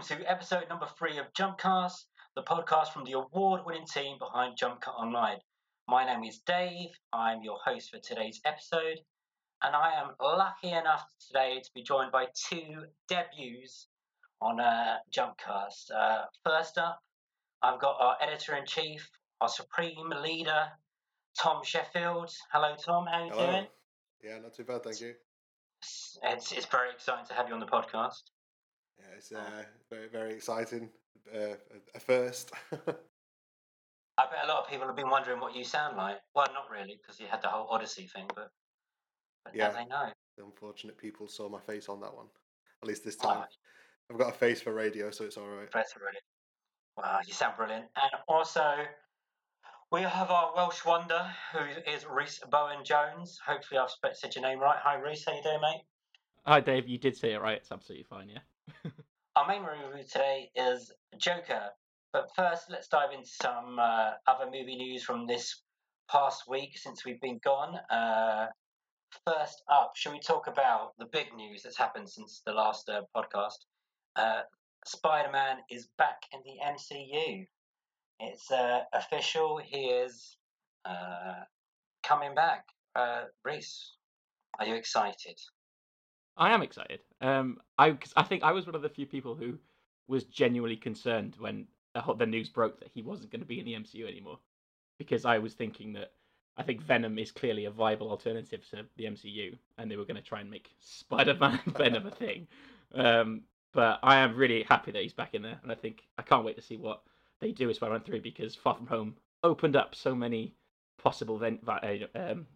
Welcome to episode number three of Jumpcast, the podcast from the award-winning team behind Jump Cut Online. My name is Dave. I'm your host for today's episode, and I am lucky enough today to be joined by two debuts on uh, Jumpcast. Uh, first up, I've got our editor-in-chief, our supreme leader, Tom Sheffield. Hello, Tom. How are you Hello. doing? Yeah, not too bad, thank you. It's, it's very exciting to have you on the podcast. Yeah, it's uh, very very exciting. Uh, a first. I bet a lot of people have been wondering what you sound like. Well, not really, because you had the whole Odyssey thing, but, but now Yeah. they know. the unfortunate people saw my face on that one. At least this Oh, time. I've got a face for radio, so it's all right. that's brilliant. Wow, you sound brilliant. And also, we have our Welsh wonder, who is Rhys Bowen Jones. Hopefully, I've sp- said your name right. Hi, Rhys. How you doing, mate? Hi, Dave. You did say it right. It's absolutely fine. Yeah. Our main review today is Joker. But first, let's dive into some uh, other movie news from this past week since we've been gone. Uh, first up, shall we talk about the big news that's happened since the last uh, podcast? Uh, Spider Man is back in the MCU. It's uh, official. He is uh, coming back. Rhys, are you excited? I am excited. Um, I I think I was one of the few people who was genuinely concerned when the, news broke that he wasn't going to be in the MCU anymore, because I was thinking that I think Venom is clearly a viable alternative to the MCU, and they were going to try and make Spider-Man Venom a thing. Um, but I am really happy that he's back in there, and I think I can't wait to see what they do with Spider-Man Three because Far From Home opened up so many possible ven- va- uh, um,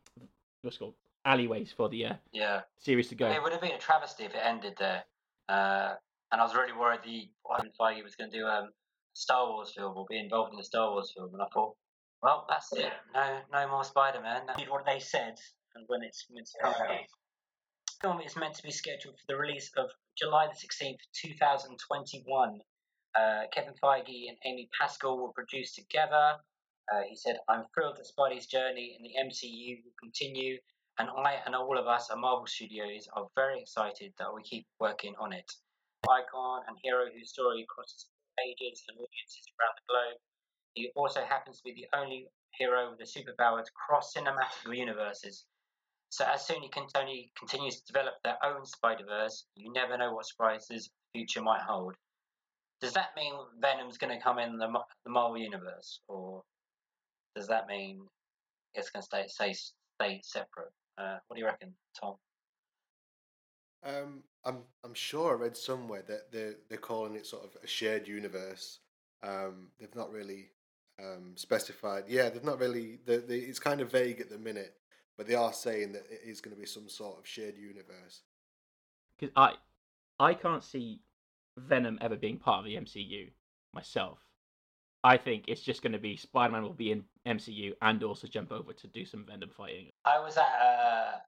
what's called alleyways for the uh, Yeah. series to go. It would have been a travesty if it ended there. Uh, and I was really worried the Kevin Feige was going to do um, a Star Wars film or be involved in a Star Wars film. And I thought, well, that's it. No, no more Spider-Man. Did what they said, and when it's meant to come out. The film is meant to be scheduled for the release of July the sixteenth, two thousand twenty-one. Uh, Kevin Feige and Amy Pascal will produce together. Uh, he said, "I'm thrilled that Spidey's journey in the MCU will continue and I and all of us at Marvel Studios are very excited that we keep working on it. Icon and hero whose story crosses ages and audiences around the globe. He also happens to be the only hero with a superpower to cross cinematic universes. So as Sony Tony continues to develop their own Spider-Verse, you never know what surprises the future might hold. Does that mean Venom's going to come in the, the Marvel universe, or does that mean it's going to stay stay stay separate? Uh, what do you reckon, Tom? Um, I'm I'm sure I read somewhere that they're they're calling it sort of a shared universe. Um, they've not really um, specified. Yeah, they've not really. The, the, it's kind of vague at the minute, but they are saying that it is going to be some sort of shared universe. because I I can't see Venom ever being part of the MCU myself. I think it's just going to be Spider-Man will be in MCU and also jump over to do some Venom fighting. I was at uh,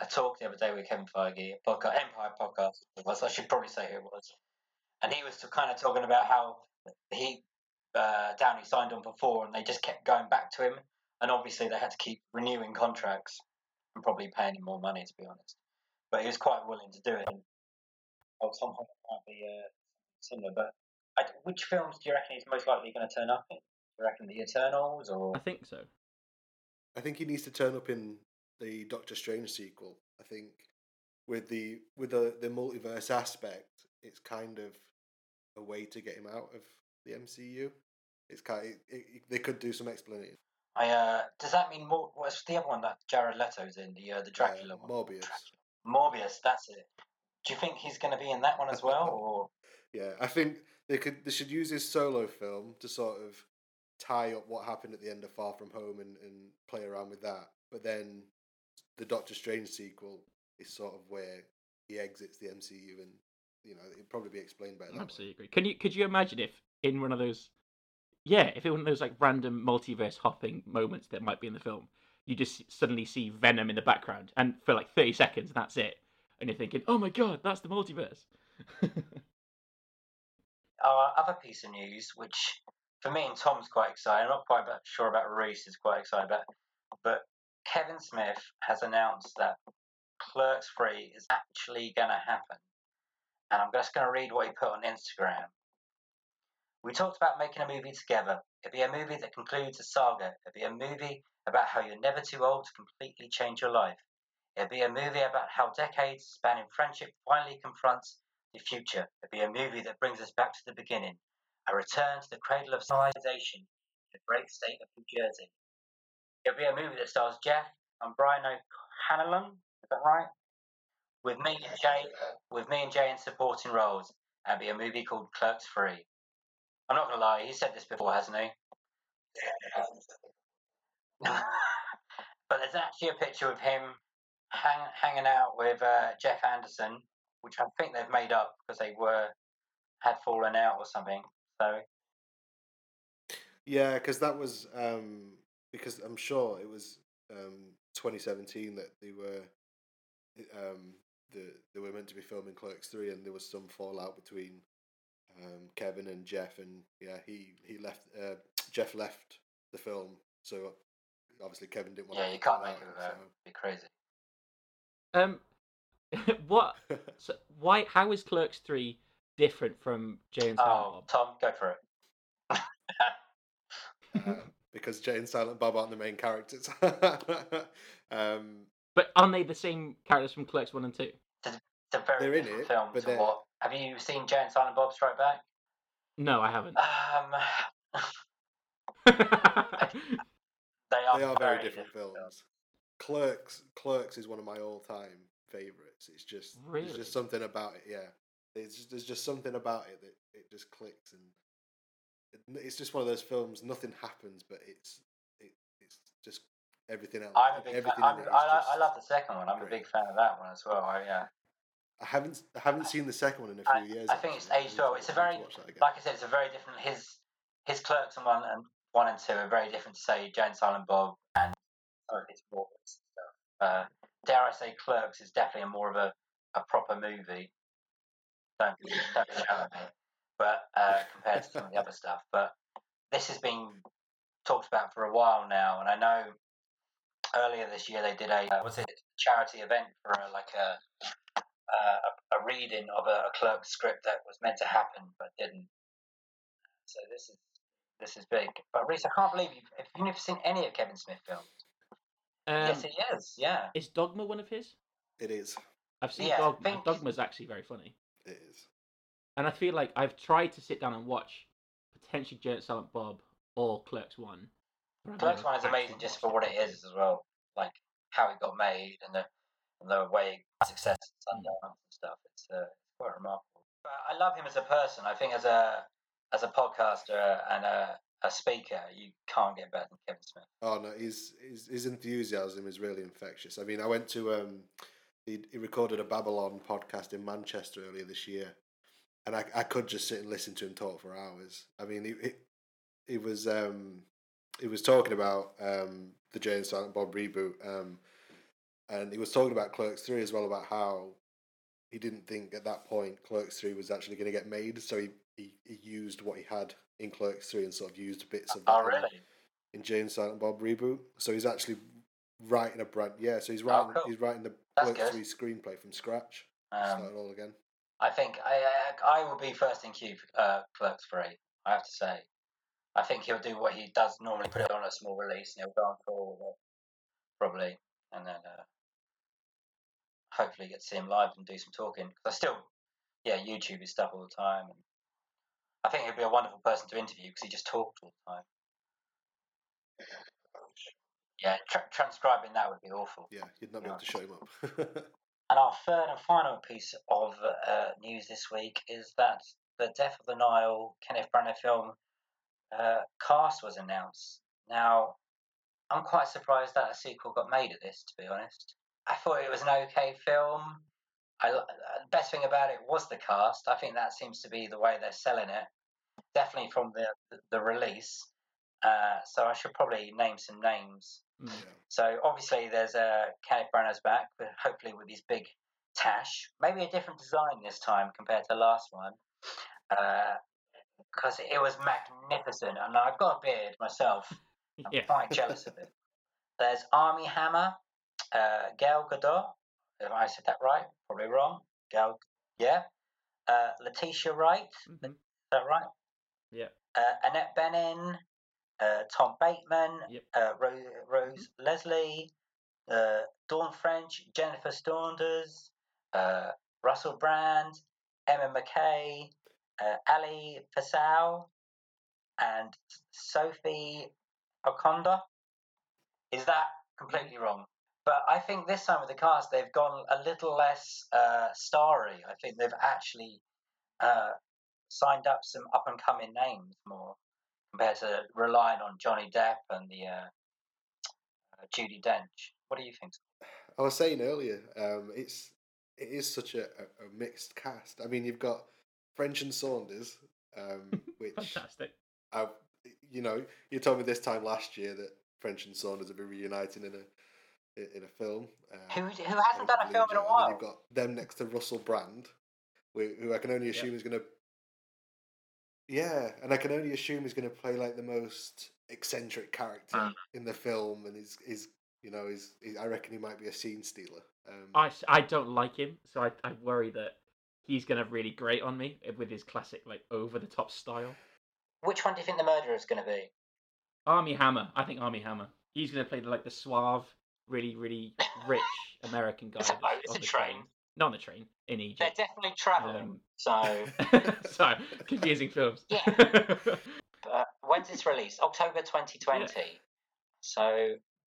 a talk the other day with Kevin Feige, a podcast, Empire podcast. Was. I should probably say who it was. And he was kind of talking about how he uh, Downey signed on for four, and they just kept going back to him. And obviously, they had to keep renewing contracts and probably paying him more money, to be honest. But he was quite willing to do it. And, Tom Holland might be uh, similar, but I, which films do you reckon he's most likely going to turn up in? Do you reckon the Eternals or? I think so. I think he needs to turn up in the Doctor Strange sequel. I think with the with the the multiverse aspect, it's kind of a way to get him out of the MCU. It's kind it, it, they could do some explanation. I uh, does that mean more? What's the other one that Jared Leto's in? The uh, the Dracula Uh, one. Morbius. Morbius, that's it. Do you think he's going to be in that one as well, or Yeah, I think they could they should use his solo film to sort of tie up what happened at the end of Far From Home and, and play around with that. But then the Doctor Strange sequel is sort of where he exits the MCU and you know it'd probably be explained better. Absolutely agree. Can you could you imagine if in one of those, yeah, if in one of those like random multiverse hopping moments that might be in the film, you just suddenly see Venom in the background and for like thirty seconds, and that's it, and you're thinking, oh my god, that's the multiverse. our other piece of news, which for me and Tom's quite exciting. I'm not quite sure about Rhys is quite excited about, but Kevin Smith has announced that Clerks Three is actually going to happen. and I'm just going to read what he put on Instagram. We talked about making a movie together. It'd be a movie that concludes a saga. It'd be a movie about how you're never too old to completely change your life. It'd be a movie about how decades spanning friendship finally confronts the future. It'd be a movie that brings us back to the beginning, a return to the cradle of civilization the great state of New Jersey. It'd be a movie that stars Jeff and Brian O'Halloran. Is that right? With me and Jay, with me and Jay in supporting roles, and it'll be a movie called Clerks Three. I'm not gonna lie, he said this before, hasn't he? but there's actually a picture of him hang, hanging out with uh, Jeff Anderson, which I think they've made up because they were had fallen out or something. So Yeah, because that was um, because I'm sure it was um, 2017 that they were um, the they were meant to be filming Clerks three, and there was some fallout between um, Kevin and Jeff, and yeah, he he left. Uh, Jeff left the film, so obviously Kevin didn't want. yeah, to you can't make it that. Be crazy. Um, what? So why? How is Clerks Three different from Jay and Silent Oh, Bob? Tom, go for it. uh, because Jay and Silent Bob aren't the main characters. um, But aren't they the same characters from Clerks One and Two? It's a very They're in different it, film but they're- what. Have you seen Jay and Silent Bob Strike Back? No, I haven't. Um, they are, they are very very different films. Clerks, Clerks is one of my all-time favorites. It's just there's just something about it. Yeah, there's just, there's just something about it that it just clicks, and it, it's just one of those films. Nothing happens, but it's it, it's just everything else. I'm a big fan. I'm, I, I, I love the second one. I'm a big fan of that one as well. I, yeah. I haven't I haven't seen the second one in a few years. I think it's aged well. It's a very- watch that again. Like I said, it's a very different. His his Clerks and one and one and two are very different to say Jay and Silent Bob and it's more stuff. Uh, dare I say, Clerks is definitely a more of a, a proper movie. Don't don't shout at me. But uh, compared to some of the other stuff, but this has been talked about for a while now, and I know earlier this year they did a uh, was it charity event for a, like a a, a reading of a, a clerk script that was meant to happen but didn't. So this is this is big. But Rhys, I can't believe you've, if you've never seen any of Kevin Smith films. Um, yes, he is. Yeah. is Dogma one of his? It is. I've seen Yeah, Dogma. think- Dogma's actually very funny, It is. and I feel like I've tried to sit down and watch potentially Jay and Silent Bob or Clerks One. but I've Clerks one is amazing just for what it is as well, like how it got made and the and the way success and Sundance and stuff. It's uh, quite remarkable. But I love him as a person. I think as a as a podcaster and a a speaker, you can't get better than Kevin Smith. Oh no, his his his enthusiasm is really infectious. I mean, I went to um, he he recorded a Babylon podcast in Manchester earlier this year, and I I could just sit and listen to him talk for hours. I mean, he he, he was um he was talking about um the Jay Silent Bob reboot um, and he was talking about Clerks three as well about how he didn't think at that point Clerks three was actually going to get made, so he, he he used what he had in Clerks three and sort of used bits of that. Oh, in- really? in James Silent Bob reboot. So he's actually writing a brand. Yeah, so he's writing. Oh, cool. He's writing the That's Clerks three screenplay from scratch. Um, Start it all again. I think I, I I will be first in queue for uh, Clerks Three. I have to say, I think he'll do what he does normally, put it on a small release, and he'll go on for all probably, and then uh, hopefully get to see him live and do some talking. Because I still, yeah, YouTube his stuff all the time, and I think he'd be a wonderful person to interview because he just talked all the time. Yeah, tra- transcribing that would be awful. Yeah, you'd not be able to show him up. And our third and final piece of uh, news this week is that the Death on the Nile Kenneth Branagh film uh, cast was announced. Now, I'm quite surprised that a sequel got made of this, to be honest. I thought it was an okay film. I, uh, the best thing about it was the cast. I think that seems to be the way they're selling it, definitely from the, the, the release. Uh, so I should probably name some names. Mm. yeah. So obviously there's a uh, Kenneth Branagh's back, but hopefully with his big tash, maybe a different design this time compared to the last one, because it was magnificent. And I've got a beard myself. I'm Yeah. quite jealous of it. There's Armie Hammer, uh, Gal Gadot. If I said that right, probably wrong. Gal, yeah. uh, Letitia Wright. Mhm. Is that right? Yeah. Uh, Annette Bening, uh, Tom Bateman, Yep. uh, Rose, Rose Leslie, uh, Dawn French, Jennifer Saunders, uh, Russell Brand, Emma Mackey, uh, Ali Fazal, and Sophie Okonedo. Is that completely wrong? But I think this time with the cast, they've gone a little less uh, starry. I think they've actually uh, signed up some up and coming names more compared to relying on Johnny Depp and the uh, uh, Judi Dench. What do you think? I was saying earlier, um, it's it is such a, a, a mixed cast. I mean, you've got French and Saunders, um, which Fantastic. I, you know, you told me this time last year that French and Saunders have been reuniting in a in a film. Uh, Who who hasn't done a film in a you. And then while? you've got them next to Russell Brand, who, who I can only assume is going to. Yeah, and I can only assume he's going to play like the most eccentric character Mm. in the film, and he's is you know he's, he, I reckon he might be a scene stealer. Um, I, s- I don't like him, so I, I worry that he's going to really grate on me with his classic, like, over the top style. Which one do you think the murderer is going to be? Armie Hammer. I think Armie Hammer. He's going to play the, like the suave, really, really rich American guy. It's a boat, it's a the train. Not on the train, in Egypt. They're definitely travelling. Um, So, Sorry, confusing films. Yeah. uh, when's this released? October 2020. So,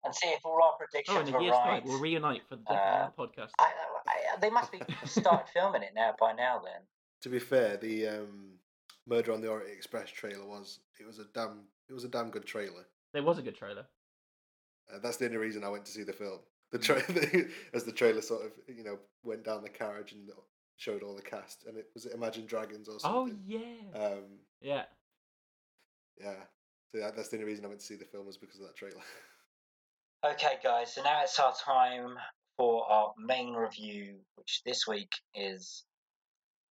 and see if all our oh, predictions in a were right. we'll reunite for the Death Uh, and podcast. I, I, they must be started filming it now by now. Then to be fair, the um, Murder on the Orient Express trailer was it was a damn it was a damn good trailer. It was a good trailer. Uh, that's the only reason I went to see the film. The tra- as the trailer sort of you know went down the carriage and showed all the cast, and it was it Imagine Dragons or something. Oh yeah, Um, yeah. yeah. So that, that's the only reason I went to see the film was because of that trailer. Okay, guys, so now it's our time for our main review, which this week is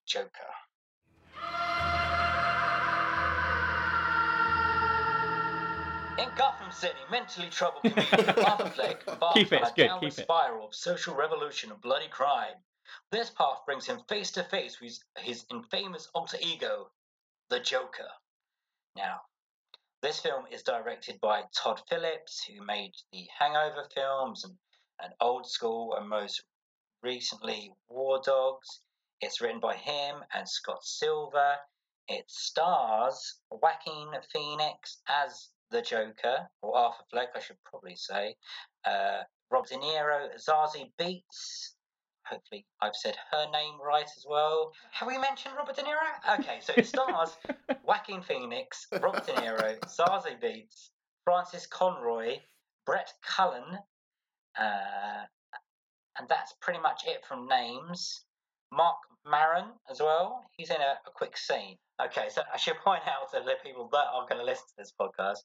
Joker. In Gotham City, mentally troubled comedian Arthur Fleck embarks on a good, downward spiral of social revolution and bloody crime. This path brings him face to face with his infamous alter ego, the Joker. Now, this film is directed by Todd Phillips, who made the Hangover films and, and Old School, and most recently War Dogs. It's written by him and Scott Silver. It stars Joaquin Phoenix as the Joker, or Arthur Fleck, I should probably say. Uh, Rob De Niro, Zazie Beetz. Hopefully, I've said her name right as well. Have we mentioned Robert De Niro? Okay, so it stars Joaquin Phoenix, Robert De Niro, Zazie Beetz, Frances Conroy, Brett Cullen, uh, and that's pretty much it from names. Marc Maron as well. He's in a, a quick scene. Okay, so I should point out to the people that are going to listen to this podcast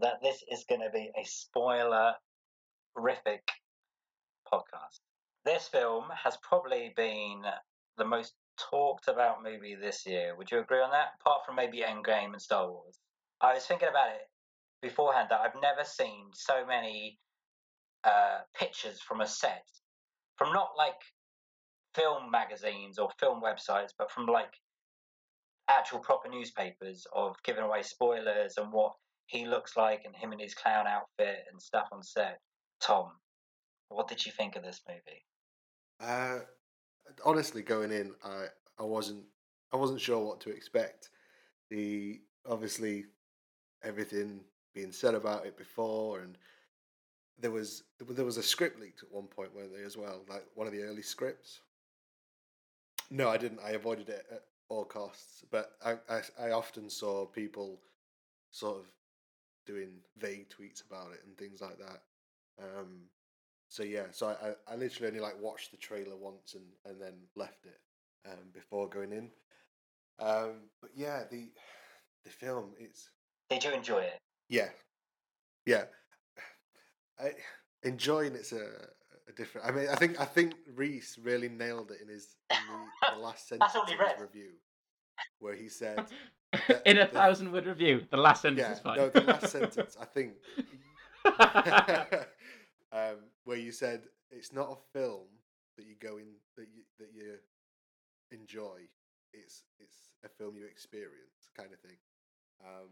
that this is going to be a spoiler horrific podcast. This film has probably been the most talked about movie this year. Would you agree on that? Apart from maybe Endgame and Star Wars. I was thinking about it beforehand that I've never seen so many uh, pictures from a set, from not like film magazines or film websites, but from like actual proper newspapers of giving away spoilers and what he looks like and him in his clown outfit and stuff on set. Tom, what did you think of this movie? Uh, honestly, going in, I I wasn't I wasn't sure what to expect. The obviously everything being said about it before, and there was there was a script leaked at one point, weren't there as well? Like one of the early scripts. No, I didn't. I avoided it at all costs. But I I, I often saw people sort of doing vague tweets about it and things like that. Um, so yeah, so I, I, I literally only like watched the trailer once and, and then left it um, before going in. Um, but yeah, the the film it's Did you enjoy it? yeah, yeah. I enjoying it's a, a different. I mean, I think I think Rhys really nailed it in his in the, the last sentence of his read. review, where he said, in a the- thousand word review, the last sentence "Yeah, is fine. no, the last sentence. I think um, where you said it's not a film that you go in that you that you enjoy. it's it's a film you experience kind of thing. Um,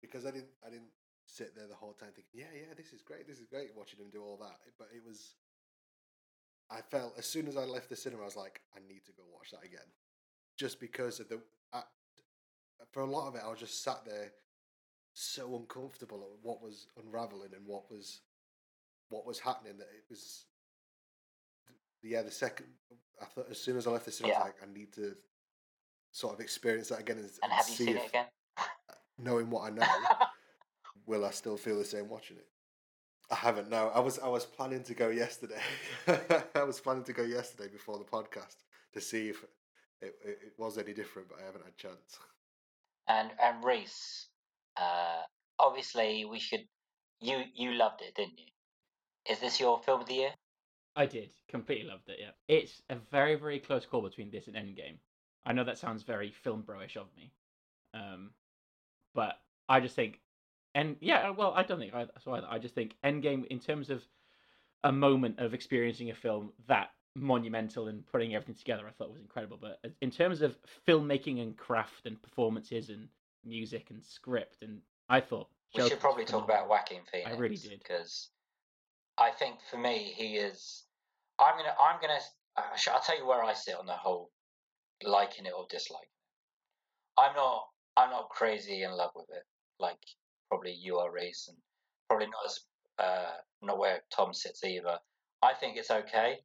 because I didn't I didn't sit there the whole time thinking, yeah, yeah, this is great, this is great, watching him do all that. But it was, I felt as soon as I left the cinema, I was like, I need to go watch that again, just because of the. I, for a lot of it, I was just sat there, so uncomfortable at what was unraveling and what was, what was happening. That it was. Yeah, the second I thought as soon as I left the cinema, I was like, I need to sort of experience that again and, And have you see seen if, it again? Uh, knowing what I know, will I still feel the same watching it? I haven't. No, I was I was planning to go yesterday. I was planning to go yesterday before the podcast to see if it, it, it was any different, but I haven't had a chance. and and Rhys, uh, obviously we should. You you loved it, didn't you? Is this your film of the year? I did. Completely loved it, yeah. It's a very, very close call between this and Endgame. I know that sounds very film bro-ish of me. Um, but I just think and yeah, well, I don't think I so either. I just think Endgame in terms of a moment of experiencing a film that monumental and putting everything together, I thought was incredible. But in terms of filmmaking and craft and performances and music and script, and I thought We should probably talk about Joaquin Phoenix. I really did. because I think for me he is. I'm gonna. I'm gonna. I'll tell you where I sit on the whole liking it or disliking. it. I'm not. I'm not crazy in love with it. Like probably you are, Rhys, and probably not as uh, not where Tom sits either. I think it's okay.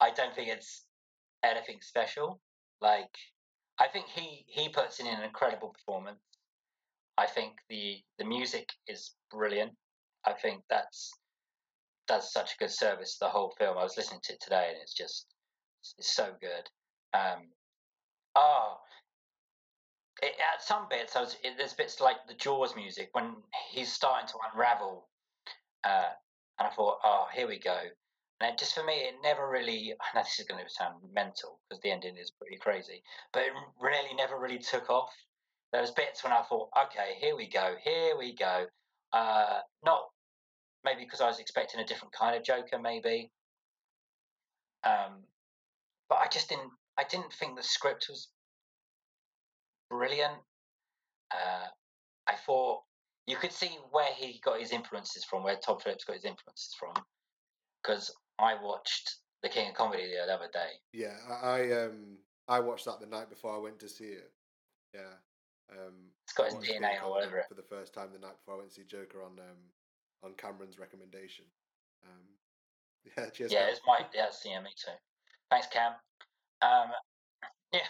I don't think it's anything special. Like I think he he puts in an incredible performance. I think the the music is brilliant. I think that's does such a good service to the whole film. I was listening to it today, and it's just it's so good. Um, oh, it, at some bits, I was, it, there's bits like the Jaws music when he's starting to unravel, uh, and I thought, oh, here we go. Just for me, it never really. I know this is going to sound mental because the ending is pretty crazy, but it really never really took off. There was bits when I thought, okay, here we go, here we go. Uh, not maybe because I was expecting a different kind of Joker, maybe. Um, but I just didn't. I didn't think the script was brilliant. Uh, I thought you could see where he got his influences from, where Todd Phillips got his influences from, because I watched The King of Comedy the other day. Yeah, I, I um I watched that the night before I went to see it. Yeah. Um, It's got his DNA King or Comedy whatever. for the first time the night before I went to see Joker on um on Cameron's recommendation. Um, yeah, cheers. yeah, Cam. it's my yes, yeah, me too. Thanks, Cam. Um, yeah,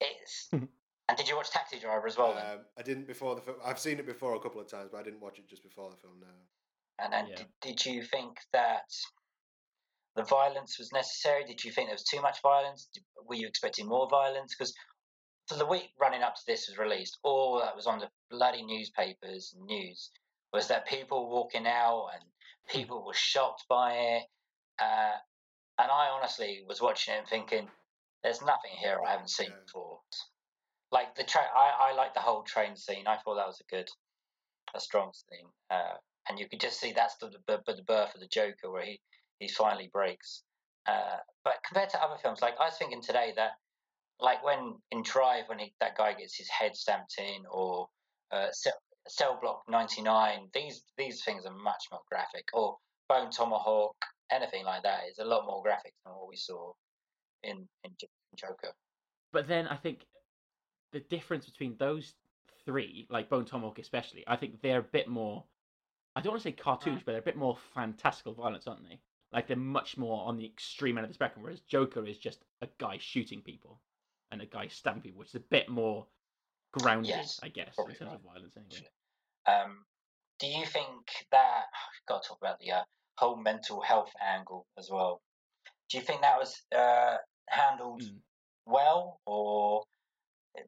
it's. and did you watch Taxi Driver as well? Then? Um, I didn't before the film. I've seen it before a couple of times, but I didn't watch it just before the film. No. And then Yeah. did, did you think that the violence was necessary? Did you think there was too much violence? Did, were you expecting more violence? Because for the week running up to this was released, all that was on the bloody newspapers and news was that people walking out and people were shocked by it. Uh, and I honestly was watching it and thinking, there's nothing here I haven't seen Yeah. before. Like the train, I, I like the whole train scene. I thought that was a good, a strong scene. Uh, and you could just see that's the, the, the birth of the Joker where he, he finally breaks. Uh, but compared to other films, like I was thinking today that, like when in Drive, when he, that guy gets his head stamped in, or uh, Cell, Cell Block 99, these these things are much more graphic. Or Bone Tomahawk, anything like that is a lot more graphic than what we saw in in Joker. But then I think the difference between those three, like Bone Tomahawk especially, I think they're a bit more. I don't want to say cartoonish, but they're a bit more fantastical violence, aren't they? Like they're much more on the extreme end of the spectrum, whereas Joker is just a guy shooting people and a guy stabbing people, which is a bit more grounded, Yes, I guess, in terms right. of violence. Anyway. Um, do you think that I've got to talk about the uh, whole mental health angle as well? Do you think that was uh, handled Mm. well, or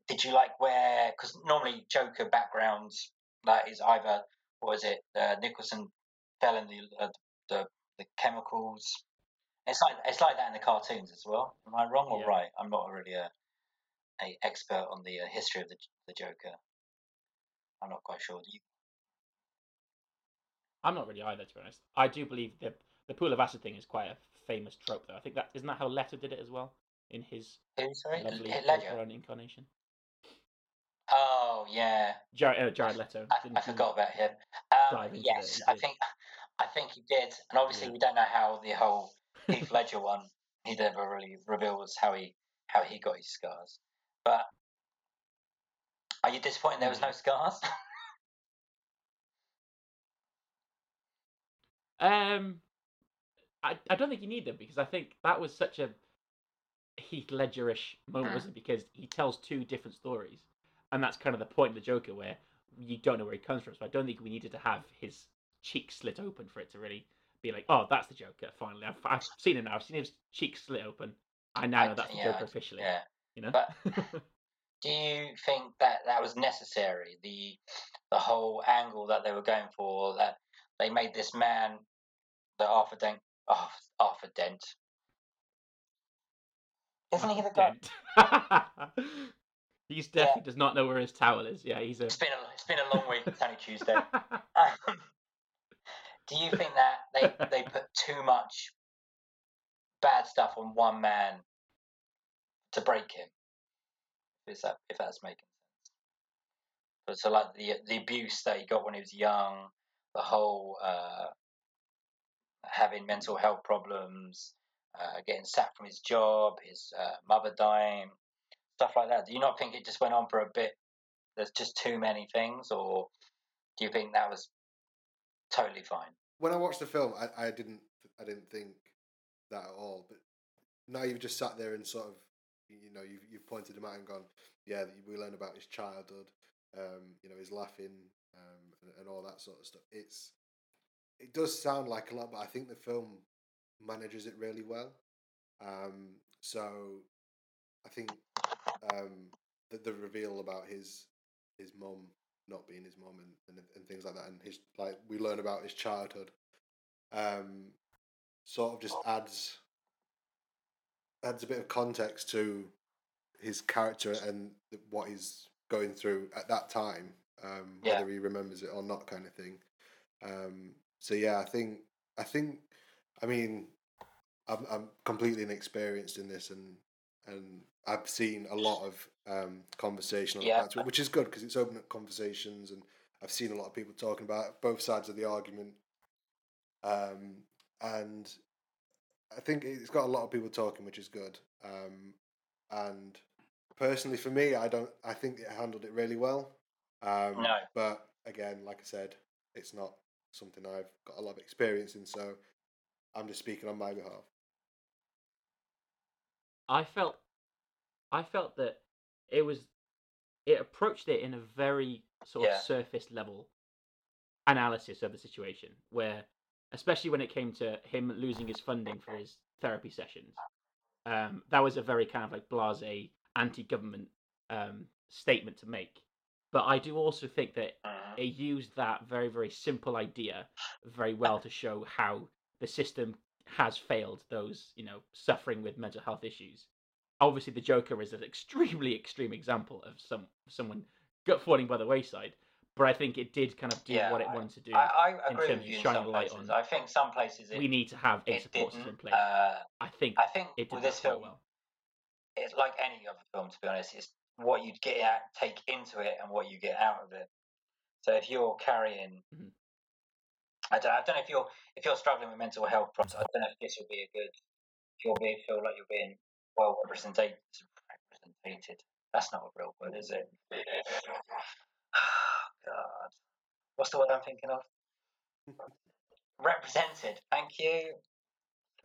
did you like where? Because normally Joker backgrounds that is either what is it? Uh, Nicholson fell in the, uh, the the chemicals. It's like it's like that in the cartoons as well. Am I wrong or Yeah. right? I'm not really a a expert on the uh, history of the the Joker. I'm not quite sure. You, I'm not really either, to be honest. I do believe the the pool of acid thing is quite a famous trope, though. I think that isn't that how Letter did it as well. in his Who, sorry? lovely Ledger? Ledger incarnation. Oh, yeah. Jared, uh, Jared Leto. I, I forgot about him. Um, yes, I think I think he did, and obviously Yeah. we don't know how the whole Heath Ledger one. He never really reveals how he how he got his scars. But are you disappointed there was no scars? Um, I, I don't think you need them because I think that was such a Heath Ledgerish moment, Mm. wasn't it? Because he tells two different stories, and that's kind of the point of the Joker, where you don't know where he comes from. So I don't think we needed to have his cheek slit open for it to really be like, oh, that's the Joker. Finally, I've, I've seen him now. I've seen his cheek slit open. I now know that's the yeah, Joker officially. yeah. You know. But- Do you think that that was necessary? The the whole angle that they were going for that they made this man, the Arthur Dent, Arthur, Arthur Dent. Isn't he the guy? Dent. He's definitely does not know where his towel is. Yeah, he's a. It's been a it's been a long week. It's only Tuesday. Um, do you think that they they put too much bad stuff on one man to break him? Is that if that's making sense? But so like the the abuse that he got when he was young, the whole uh, having mental health problems, uh, getting sacked from his job, his uh, mother dying, stuff like that. Do you not think it just went on for a bit? There's just too many things, or do you think that was totally fine? when I watched the film, I, I didn't I didn't think that at all. But now you've just sat there and sort of you know you've you've pointed him out and gone, yeah, we learn about his childhood, um, you know, his laughing, um, and, and all that sort of stuff. It's it does sound like a lot, but I think the film manages it really well. Um, so I think um, the the reveal about his his mum not being his mom and, and and things like that, and his like we learn about his childhood, um, sort of just adds adds a bit of context to his character and what he's going through at that time, um, Yeah. whether he remembers it or not, kind of thing. Um, so yeah, I think I think I mean I'm I'm completely inexperienced in this, and and I've seen a lot of um, conversation on Yeah. it, which is good because it's opened up conversations, and I've seen a lot of people talking about both sides of the argument. Um, and I think it's got a lot of people talking, which is good. Um, and personally, for me, I don't. I think it handled it really well. Um, No. But again, like I said, it's not something I've got a lot of experience in, so I'm just speaking on my behalf. I felt, I felt that it was, it approached it in a very sort Yeah. of surface level analysis of the situation, where, especially when it came to him losing his funding for his therapy sessions, um, that was a very kind of like blasé, anti-government um, statement to make. But I do also think that Mhm. it used that very very simple idea very well to show how the system has failed those you know suffering with mental health issues obviously the joker is an extremely extreme example of some someone gut falling by the wayside but i think it did kind of do Yeah, what it wanted to do I, I in agree terms with of you in shining a light places. on- I think some places it, we need to have a support system in place Uh, i think I think it did this film, well it's like any other film. To be honest, it's what you get out, take into it, and what you get out of it. So if you're carrying, Mhm. I don't, I don't know if you're if you're struggling with mental health problems. I don't know if this will be a good. If you'll be feel like you're being well represented. Represented. That's not a real word, is it? God, what's the word I'm thinking of? Represented. Thank you.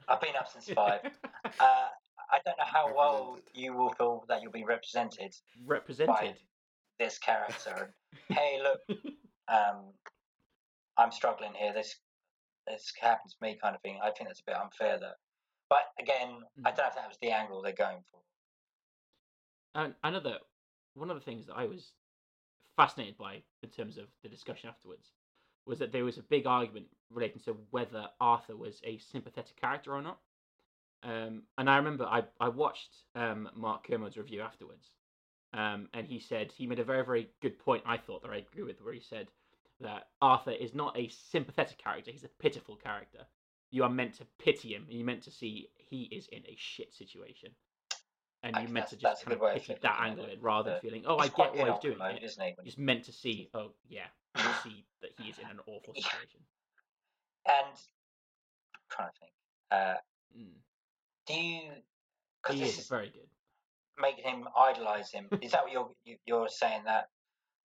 I've been up since five. Uh, I don't know how well you will feel that you'll be represented represented this character. Hey, look, um, I'm struggling here. This this happened to me, kind of thing. I think that's a bit unfair, though. But again, I Mm. don't know if that was the angle they're going for. And another one of the things that I was fascinated by in terms of the discussion afterwards was that there was a big argument relating to whether Arthur was a sympathetic character or not. Um, and I remember I, I watched um, Mark Kermode's review afterwards, um, and he said he made a very very good point. I thought that I agree with, where he said that Arthur is not a sympathetic character; he's a pitiful character. You are meant to pity him, and you're meant to see he is in a shit situation. and you're meant to just kind of looking that angle it. rather than feeling, oh, I get why he's doing promote, it. isn't he? Just meant to see, oh yeah, you see that he is in an awful situation. And I'm trying to think. Uh, Mm. do you? Because He this is is very good. making him idolize him. Is that what you're you- you're saying that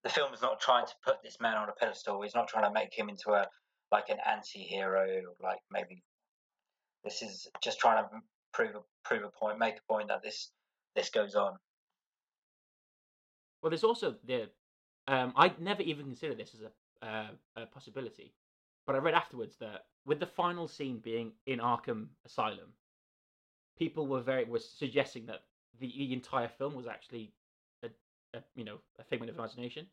the film is not trying to put this man on a pedestal? He's not trying to make him into a like an anti-hero, like maybe this is just trying to prove a prove a point, make a point that this this goes on. Well, there's also the. Um, I never even considered this as a, uh, a possibility, but I read afterwards that with the final scene being in Arkham Asylum, people were very were suggesting that the, the entire film was actually a, a you know a figment of imagination,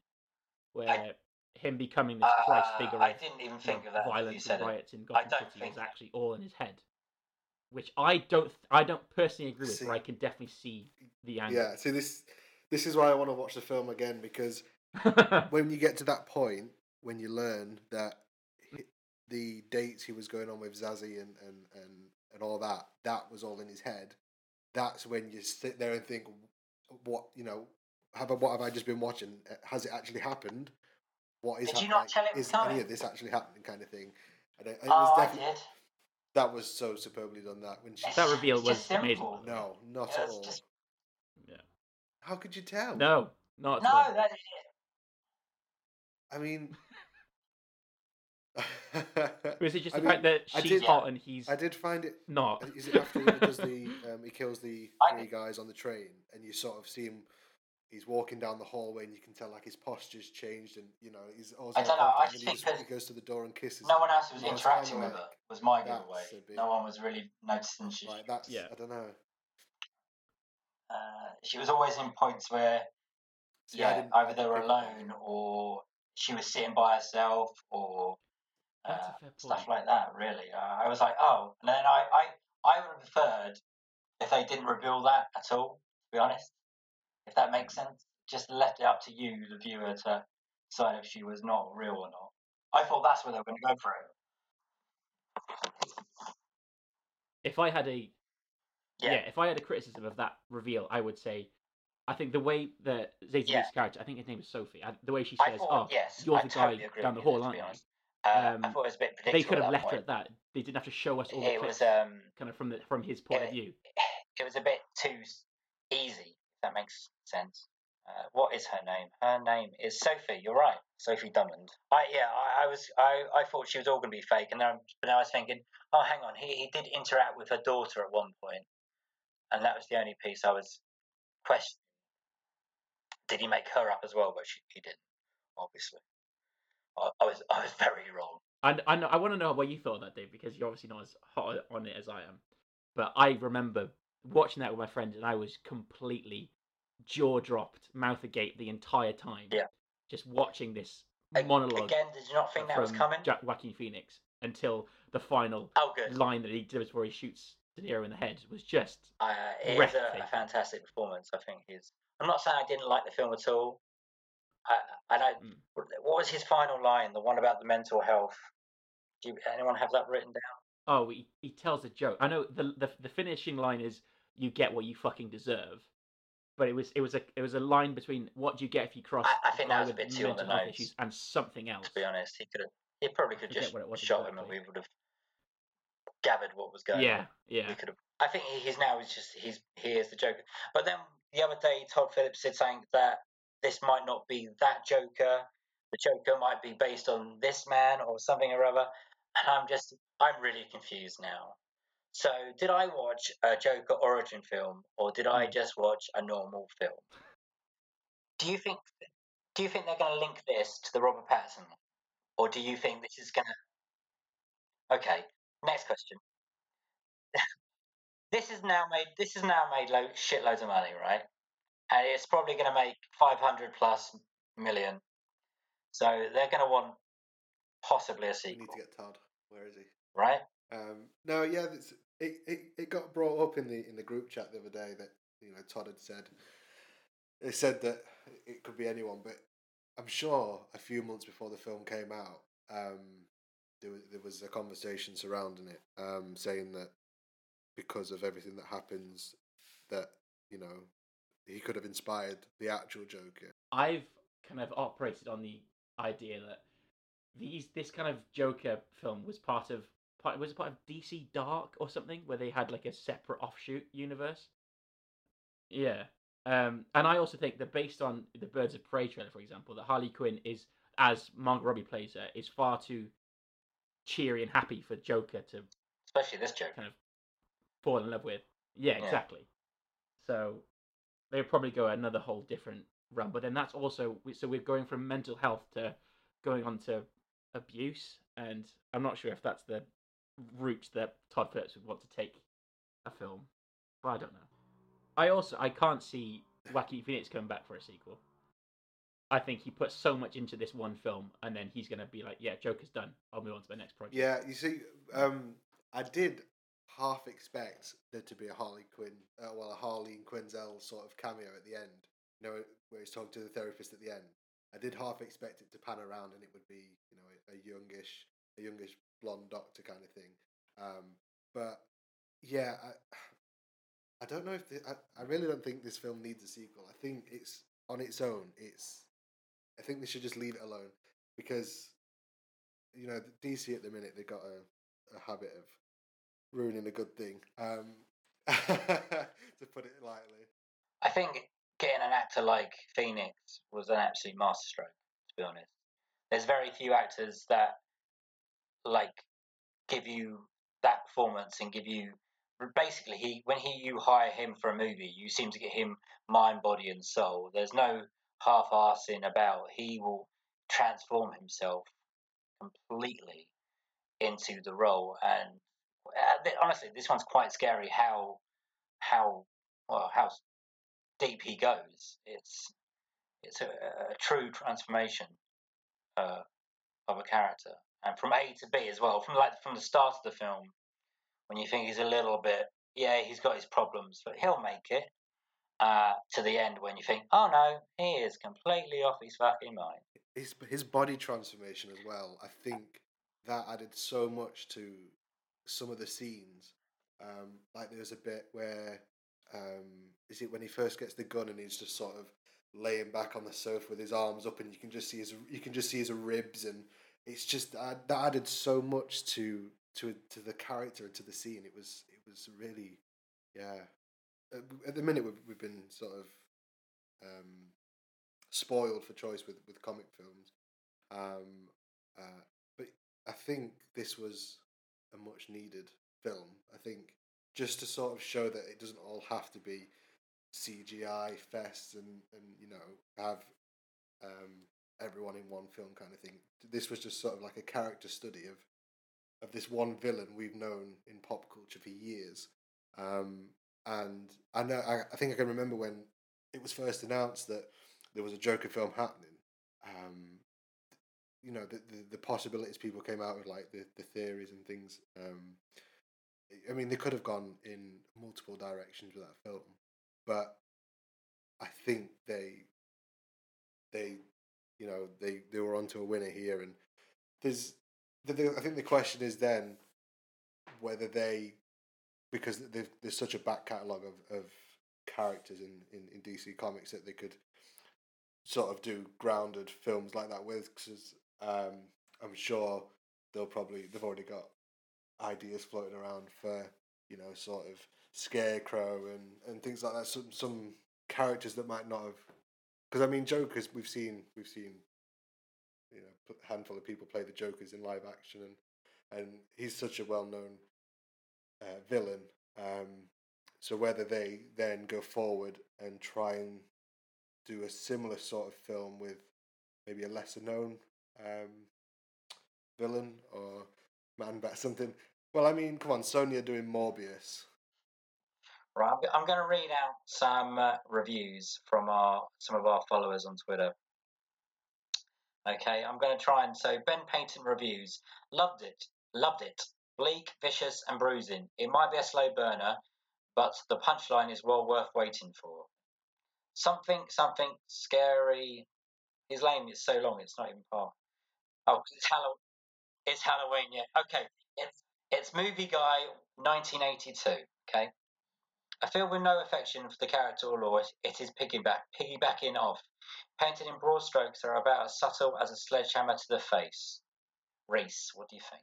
where him becoming this Christ Uh, figure I of didn't even think know, of that. You Violence said and it. riots in Gotham City think was that. actually all in his head, which I don't I don't personally agree with, See- but I can definitely see the angle. Yeah, see this this is why I want to watch the film again because when you get to that point when you learn that hi- the dates he was going on with Zazie and, and, and, and all that, that was all in his head. That's when you sit there and think, what you know, have I, what have I just been watching? Uh, Has it actually happened? What is Did you happening? not tell it was is any of this actually happening? Kind of thing. And it, it Oh, was I did. that was so superbly done. That when she that reveal was just amazing. no, not Yeah, at all. just- Yeah. How could you tell? No, not at No, all. that I mean. Or is it just I the mean, fact that I she's did- hot and he's I did find it not? Is it after he does the um, he kills the three guys on the train, and you sort of see him. He's walking down the hallway, and you can tell like his posture's changed, and you know he's also. I don't know, I confident, think he, just, that he goes to the door and kisses. no one else was You know, it's interacting kinda with her. Was my that's giveaway. No one was really noticing she. Like that's Yeah. I don't know. Uh, she was always in points where See, yeah, either they were pick up on alone that. or she was sitting by herself or uh, stuff like that. Really, uh, I was like, oh, and then I, I, I would have preferred if they didn't reveal that at all. To be honest, if that makes sense, just left it up to you, the viewer, to decide if she was not real or not. I thought that's where they were going to go for it. If I had a yeah. Yeah. if I had a criticism of that reveal, I would say, I think the way that Zazie Yeah. Character, I think his name is Sophie, I, the way she says, thought, "Oh, yes, you're I the totally guy down the hall, aren't you?" Uh, I Um, thought it was a bit predictable. They could have left point. at that. They didn't have to show us all the It clips, was um, kind of from the from his point of view. it was a bit too easy. That makes sense. Uh, what is her name? Her name is Sophie. You're right, Sophie Drummond. I yeah, I, I was I, I thought she was all going to be fake, and then but now I was thinking, oh, hang on, he he did interact with her daughter at one point, and that was the only piece I was questioning. Did he make her up as well? But she, he didn't, obviously. I, I was I was very wrong. And I know, I want to know what you thought of that, Dave, because you're obviously not as hot on it as I am. But I remember watching that with my friend, and I was completely jaw dropped, mouth agape the entire time. Yeah. Just watching this monologue Again, did you not think that was coming? Jack Joaquin Phoenix until the final Oh, line that he delivers where he shoots De Niro in the head was just Uh, it is a, a fantastic performance. I think he's. I'm not saying I didn't like the film at all. I, I don't. Mm. What was his final line? The one about the mental health. Do you, anyone have that written down? oh he, he tells a joke. I know the, the the finishing line is you get what you fucking deserve. But it was it was a it was a line between what do you get if you cross I- I think that was a bit too on the nose. issues and something else. To be honest, he could have. He probably could just what it was shot him, and we would have gathered what was going on. Yeah, yeah. we could have. I think he's now is just he's he is the Joker. But then the other day, Todd Phillips said saying that this might not be that Joker. The Joker might be based on this man or something or other. And I'm just I'm really confused now. So did I watch a Joker origin film or did I Hmm. just watch a normal film? Do you think do you think they're going to link this to the Robert Pattinson, or do you think this is going to? Okay, next question this is now made this has now made lo- shitloads of money, right? And it's probably going to make five hundred plus million. So they're going to want possibly a We need to get Todd. Where is he? right? Um, no, yeah, it's, it, it it got brought up in the in the group chat the other day that you know Todd had said. They said that it could be anyone, but I'm sure a few months before the film came out, um, there was there was a conversation surrounding it, um, saying that because of everything that happens, that you know he could have inspired the actual Joker. I've kind of operated on the idea that these this kind of Joker film was part of part was it part of DC Dark or something where they had like a separate offshoot universe. Yeah. Um, and I also think that based on the Birds of Prey trailer, for example, that Harley Quinn is, as Margot Robbie plays her, is far too cheery and happy for Joker to Especially this Joker. kind of fall in love with. Yeah, Yeah. exactly. So they would probably go another whole different run. But then that's also so we're going from mental health to going on to abuse, and I'm not sure if that's the route that Todd Phillips would want to take a film. But I don't know. I also I can't see Joaquin Phoenix coming back for a sequel. I think he put so much into this one film, and then he's gonna be like, "Yeah, Joker's done. I'll move on to the next project." Yeah, you see, um, I did half expect there to be a Harley Quinn, uh, well, a Harleen Quinzel sort of cameo at the end. You know, where he's talking to the therapist at the end. I did half expect it to pan around and it would be, you know, a, a youngish, a youngish blonde doctor kind of thing. Um, but yeah, I, I don't know if the, I, I really don't think this film needs a sequel. I think it's on its own. It's, I think they should just leave it alone because, you know, DC at the minute they've got a, a habit of ruining a good thing. Um, to put it lightly. I think getting an actor like Phoenix was an absolute masterstroke. To be honest, there's very few actors that like give you that performance and give you basically he when he you hire him for a movie, you seem to get him mind, body, and soul. There's no half-assing about. He will transform himself completely into the role, and uh, honestly, this one's quite scary. How how well how deep he goes. It's it's a, a true transformation uh, of a character, and from A to B as well. From like from the start of the film, when you think he's a little bit, yeah, he's got his problems, but he'll make it. Uh, to the end, when you think, oh no, he is completely off his fucking mind. his his body transformation as well. I think that added so much to some of the scenes. Um, like there's a bit where um, is it when he first gets the gun and he's just sort of laying back on the sofa with his arms up and you can just see his you can just see his ribs and it's just uh, that added so much to to to the character and to the scene. It was it was really yeah. At, at the minute we've we've been sort of um, spoiled for choice with with comic films. Um, uh, but I think this was a much needed film. I think just to sort of show that it doesn't all have to be CGI fests and and you know have um, everyone in one film kind of thing. This was just sort of like a character study of of this one villain we've known in pop culture for years. Um, and I know I, I think I can remember when it was first announced that there was a Joker film happening. Um, you know the, the the possibilities people came out with, like the the theories and things. Um, I mean, they could have gone in multiple directions with that film, but I think they they you know they they were onto a winner here, and there's the, the, I think the question is then whether they because there's such a back catalogue of, of characters in, in, in DC Comics that they could sort of do grounded films like that with because um, I'm sure they'll probably they've already got ideas floating around for you know sort of scarecrow and, and things like that. Some some characters that might not have because I mean Jokers we've seen we've seen you know a handful of people play the Jokers in live action and and he's such a well known uh, villain. Um, so whether they then go forward and try and do a similar sort of film with maybe a lesser known um, villain or man bat something. Well, I mean, come on, Sonya doing Morbius. Right, I'm, I'm going to read out some uh, reviews from our some of our followers on Twitter. Okay, I'm going to try and so Ben Payton reviews loved it, loved it, bleak, vicious, and bruising. It might be a slow burner, but the punchline is well worth waiting for. Something, something scary. His name is so long; it's not even part. Oh, it's Halloween. It's Halloween. Yeah. Okay. It's it's movie guy 1982. Okay. A feel with no affection for the character or lore, it is piggyback, piggybacking off. Painted in broad strokes they are about as subtle as a sledgehammer to the face. Rhys, what do you think?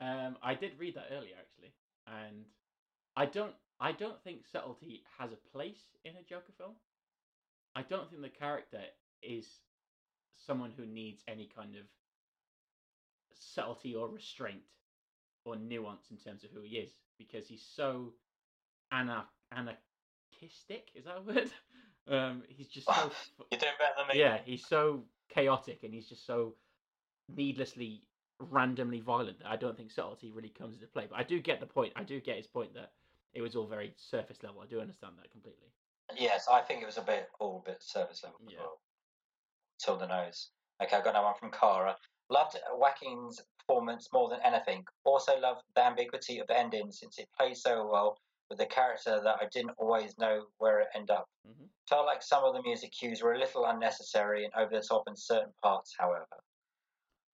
Um, I did read that earlier actually, and I don't. I don't think subtlety has a place in a Joker film. I don't think the character is someone who needs any kind of subtlety or restraint or nuance in terms of who he is because he's so ana- anarchistic. Is that a word? Um, he's just so. You're doing better than me. Yeah, he's so chaotic and he's just so needlessly randomly violent that I don't think subtlety really comes into play. But I do get the point. I do get his point that it was all very surface level. I do understand that completely. Yes, I think it was a bit all a bit surface level Yeah. well. Till the nose. Okay, I've got another one from Cara. Loved Joaquin's performance more than anything. Also loved the ambiguity of the ending since it plays so well with the character that I didn't always know where it ended up. Mhm. Felt like some of the music cues were a little unnecessary and over the top in certain parts, however.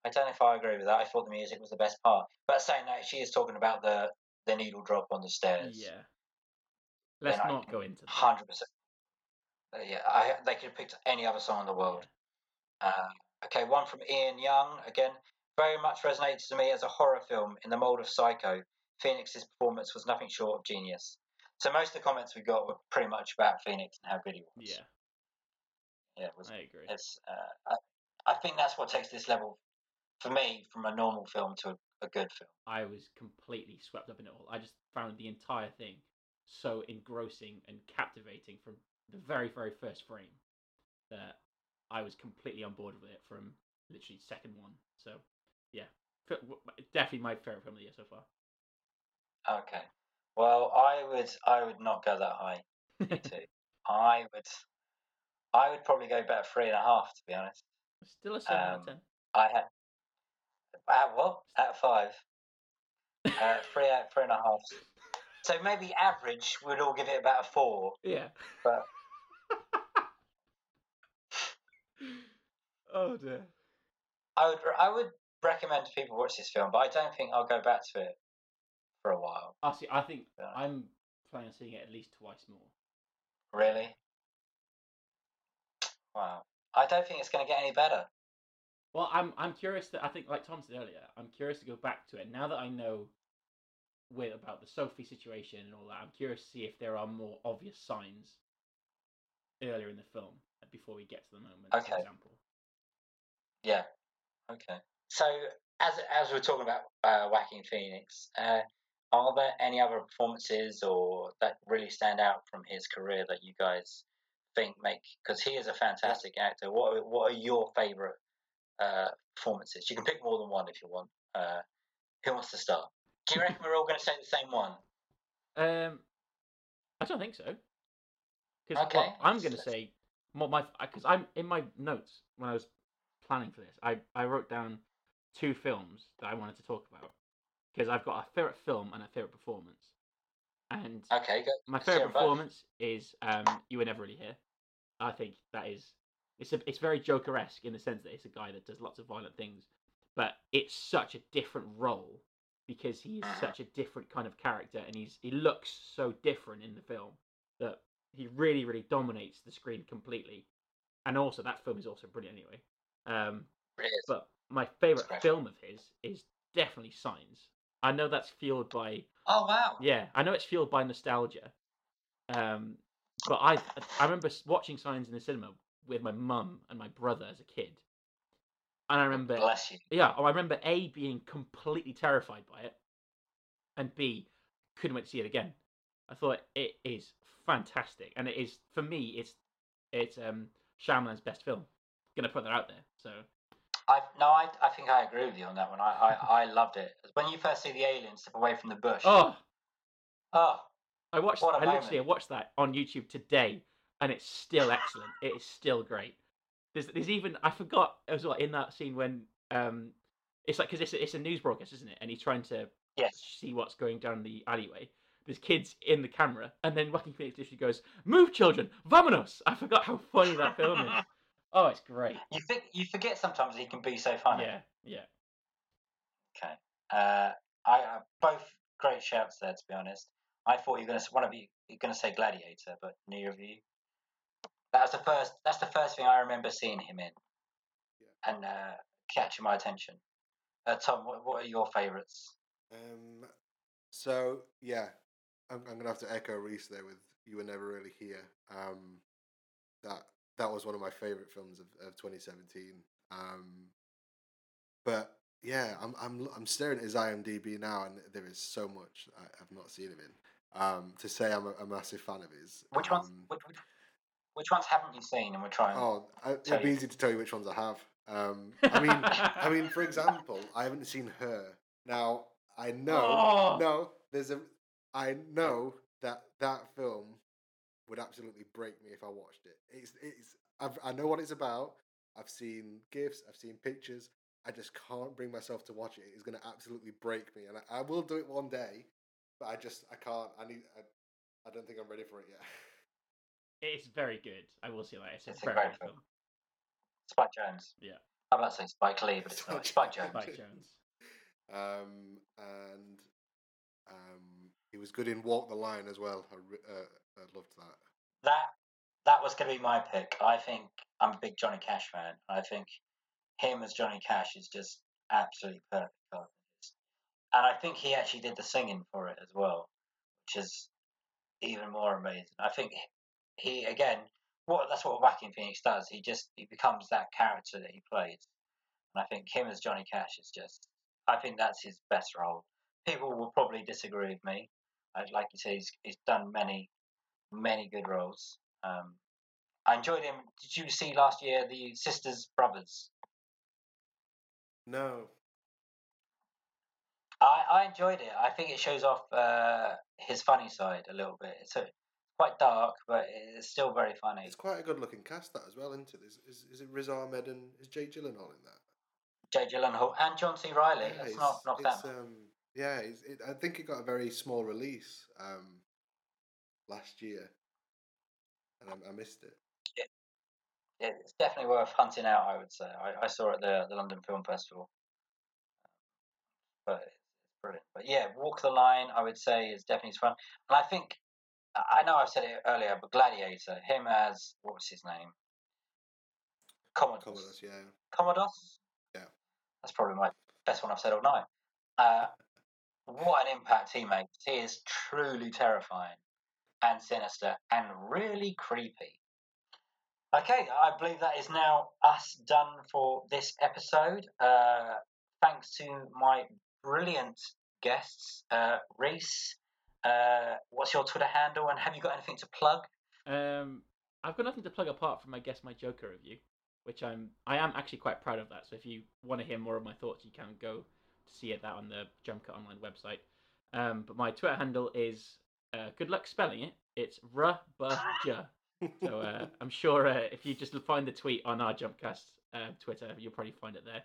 I don't know if I agree with that. I thought the music was the best part. But saying that, she is talking about the, the needle drop on the stairs. Yeah. Let's Then I not can go into that. Hundred percent. Uh, Yeah, I, they could have picked any other song in the world. Uh, okay, one from Ian Young again. Very much resonated to me as a horror film in the mold of Psycho. Phoenix's performance was nothing short of genius. So most of the comments we got were pretty much about Phoenix and how good he was. Yeah, yeah. It was, I agree. it's, uh, I, I think that's what takes this level for me from a normal film to a, a good film. I was completely swept up in it all. I just found the entire thing so engrossing and captivating from the very, very first frame that I was completely on board with it from literally second one. So, yeah, definitely my favorite film of the year so far. Okay. Well, I would I would not go that high. Me too. I would I would probably go about three and a half to be honest. Still a seven out Um, of ten. I had at what? At five. Uh, three out three and a half. So maybe average we'd all give it about a four. Yeah. but- oh dear. I would I would recommend people watch this film, but I don't think I'll go back to it for a while. I see. I think Yeah. I'm planning on seeing it at least twice more. Really? Wow. I don't think it's going to get any better. Well, I'm I'm curious that I think like Tom said earlier, I'm curious to go back to it now that I know with about the Sophie situation and all that. I'm curious to see if there are more obvious signs earlier in the film before we get to the moment. Okay. For example. Yeah. Okay. So as as we're talking about uh, Joaquin Phoenix, uh, are there any other performances or that really stand out from his career that you guys think make? Because he is a fantastic actor. What are, what are your favourite uh, performances? You can pick more than one if you want. Uh, who wants to start? Do you reckon we're all going to say the same one? Um, I don't think so. Because Okay, I'm going to say what my because I'm in my notes when I was planning for this. I I wrote down two films that I wanted to talk about because I've got a favorite film and a favorite performance. And Okay, go. my favorite 'em both. performance is um, "You Were Never Really Here." I think that is it's a, it's very Joker-esque in the sense that it's a guy that does lots of violent things, but it's such a different role because he is Mhm. such a different kind of character, and he's he looks so different in the film that he really really dominates the screen completely. And also, that film is also brilliant anyway. Um, but my favorite film of his is definitely Signs. I know that's fueled by Oh wow. yeah, I know it's fueled by nostalgia. Um, but I I remember watching Signs in the cinema with my mum and my brother as a kid, and I remember Bless you. yeah, oh, I remember a being completely terrified by it, and b couldn't wait to see it again. I thought it is fantastic, and it is for me it's it's um Shyamalan's best film. Gonna put that out there. So I no, I, I think I agree with you on that one. I, I, I loved it. When you first see the alien step away from the bush. oh, oh, I watched. What a I literally I watched that on YouTube today, and it's still excellent. it is still great. There's, there's even I forgot as well in that scene when um, it's like because it's a, it's a news broadcast, isn't it? And he's trying to Yes. see what's going down the alleyway. There's kids in the camera, and then Joaquin Phoenix literally goes, "Move, children, vamonos!" I forgot how funny that film is. Oh, it's great. you think you forget sometimes he can be so funny. Yeah, yeah. Okay. Uh, I uh, both great shouts there. To be honest, I thought you were going to one of you you're going to say Gladiator, but neither of you. That was the first. That's the first thing I remember seeing him in, and uh, catching my attention. Uh, Tom, what, what are your favourites? Um, so yeah, I'm, I'm gonna have to echo Rhys there with "You Were Never Really Here." Um, that that was one of my favorite films of, of 2017. Um, but yeah, I'm I'm I'm staring at his IMDb now, and there is so much I, have not seen him in. Um, to say I'm a, a massive fan of his. Which ones? um, Which, which, which ones haven't you seen? And we're trying. Oh, I, it'd be easy to tell you which ones I have. Um, I mean, I mean, for example, I haven't seen her. Now, I know, Oh. no, there's a, I know that that film would absolutely break me if I watched it. It's, it's, I've, I know what it's about. I've seen gifs, I've seen pictures. I just can't bring myself to watch it. It's going to absolutely break me, and I, I will do it one day, but I just, I can't. I need, I, I don't think I'm ready for it yet. It's very good. I will say that. It's a It's a very great good film. film. Spike Jonze. Yeah. I'm about to say Spike Lee, but it's not. It's Spike Jonze. Spike Jonze. um, and um, he was good in Walk the Line as well. I, uh, I loved that. That that was going to be my pick. I think I'm a big Johnny Cash fan. I think him as Johnny Cash is just absolutely perfect. And I think he actually did the singing for it as well, which is even more amazing. I think he again, what that's what Joaquin Phoenix does. He just he becomes that character that he plays. And I think him as Johnny Cash is just. I think that's his best role. People will probably disagree with me. I, like you say, he's, he's done many, many good roles. Um, I enjoyed him. Did you see last year the Sisters Brothers? No, I, I enjoyed it. I think it shows off uh, his funny side a little bit. It's a, quite dark, but it's still very funny. it's quite a good looking cast that as well, isn't it? Is, is, is it Riz Ahmed and is Jake Gyllenhaal in that? Jake Gyllenhaal and John C. Reilly. Yeah, Let's it's- not knock that. it's, um, yeah, it's, it, I think it got a very small release um, last year, and I, I missed it. It's definitely worth hunting out. I would say. I, I saw it at the the London Film Festival, but it's brilliant. But yeah, Walk the Line. I would say is definitely fun. And I think I I know I've said it earlier, but Gladiator, him as what was his name? Commodus. Commodus, yeah. Commodus. Yeah. That's probably my best one I've said all night. Uh, what an impact he makes. He is truly terrifying and sinister and really creepy. Okay, I believe that is now us done for this episode. Uh, thanks to my brilliant guests. Uh, Rhys, uh, what's your Twitter handle and have you got anything to plug? Um, I've got nothing to plug apart from I guess my Joker review, which I'm I am actually quite proud of that. So if you want to hear more of my thoughts, you can go to see it that on the Jump Cut Online website. Um, but my Twitter handle is uh, good luck spelling it. It's rubaja. So uh, I'm sure uh, if you just find the tweet on our Jumpcast uh, Twitter, you'll probably find it there.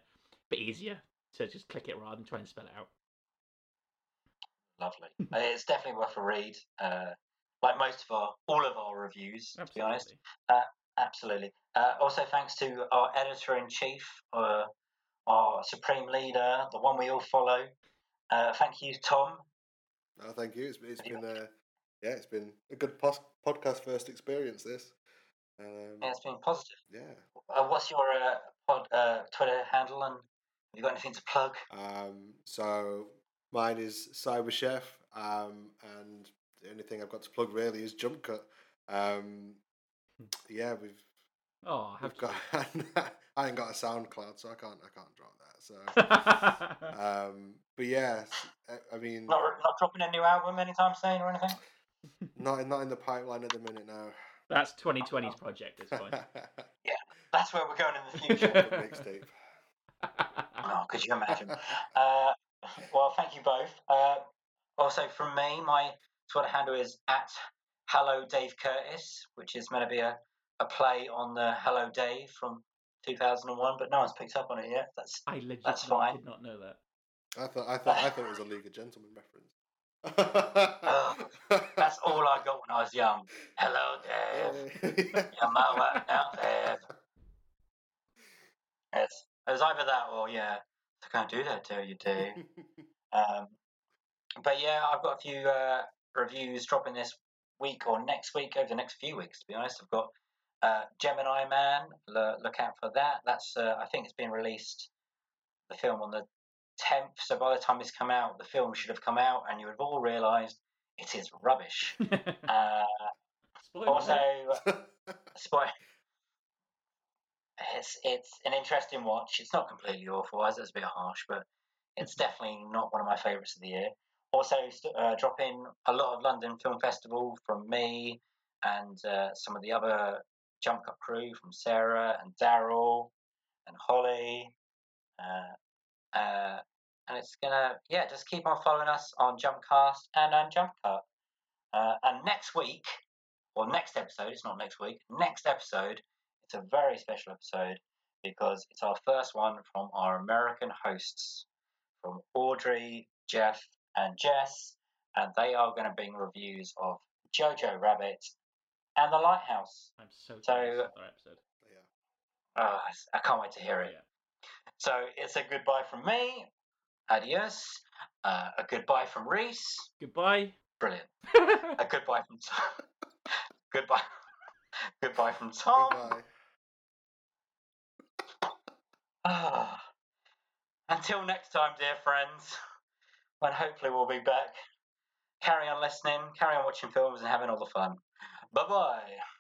Bit easier to just click it rather than try and spell it out. Lovely. Uh, it's definitely worth a read. Uh, like most of our, all of our reviews, to be honest. Absolutely. Uh, also, thanks to our editor in chief, uh, our supreme leader, the one we all follow. Uh, thank you, Tom. No, thank you. It's, it's been a yeah, it's been a good pos- podcast first experience. This, um, Yeah, it's been positive. yeah. Uh, what's your uh, pod, uh, Twitter handle, and have you got anything to plug? Um, so mine is Cyber Chef, um, and the only thing I've got to plug really is Jump Cut. Um, yeah, we've Oh, we've how got. I ain't got a SoundCloud, so I can't I can't drop that. So, um, but yeah, I mean, Not not dropping a new album anytime soon or anything. not in- not in the pipeline at the minute now. That's 2020's project. It's fine. Yeah, that's where we're going in the future. Mixtape. Oh, could you imagine? Uh, well, thank you both. Uh, also, from me, my Twitter handle is at Hello Dave Curtis, which is meant to be a, a play on the Hello Dave from 2001, but no one's picked up on it yet. That's I legitimately That's fine. I did not know that. I thought I thought I thought it was a League of Gentlemen reference. that's all I got when I was young. Hello Dave, your mother now Dave. Yes, it was either that or yeah. I can't do that to you, Dave. Um, but yeah, I've got a few uh, reviews dropping this week or next week, over the next few weeks. To be honest, I've got uh, Gemini Man. L- look out for that. That's uh, I think it's been released. The film on the tenth. So by the time this come out, the film should have come out, and you would have all realised it is rubbish. uh, also, spoil. It's it's an interesting watch. It's not completely awful. As it's a bit harsh, but it's definitely not one of my favourites of the year. Also, uh, dropping a lot of London Film Festival from me and uh, some of the other Jump Cut crew from Sarah and Daryl and Holly. Uh, uh, and it's gonna, yeah, just keep on following us on Jumpcast and on Jump Cut. Uh, and next week, or next episode, it's not next week, next episode, it's a very special episode because it's our first one from our American hosts, from Audrey, Jeff, and Jess, and they are going to bring reviews of Jojo Rabbit and The Lighthouse. I'm so So- jealous that episode. yeah. Oh, I can't wait to hear it. Yeah. So it's a goodbye from me. Adios. Uh, a goodbye from Rhys. Goodbye. Brilliant. A goodbye from Tom. goodbye. goodbye from Tom. Goodbye. Ah. Until next time, dear friends, when hopefully we'll be back. Carry on listening, carry on watching films, and having all the fun. Bye bye.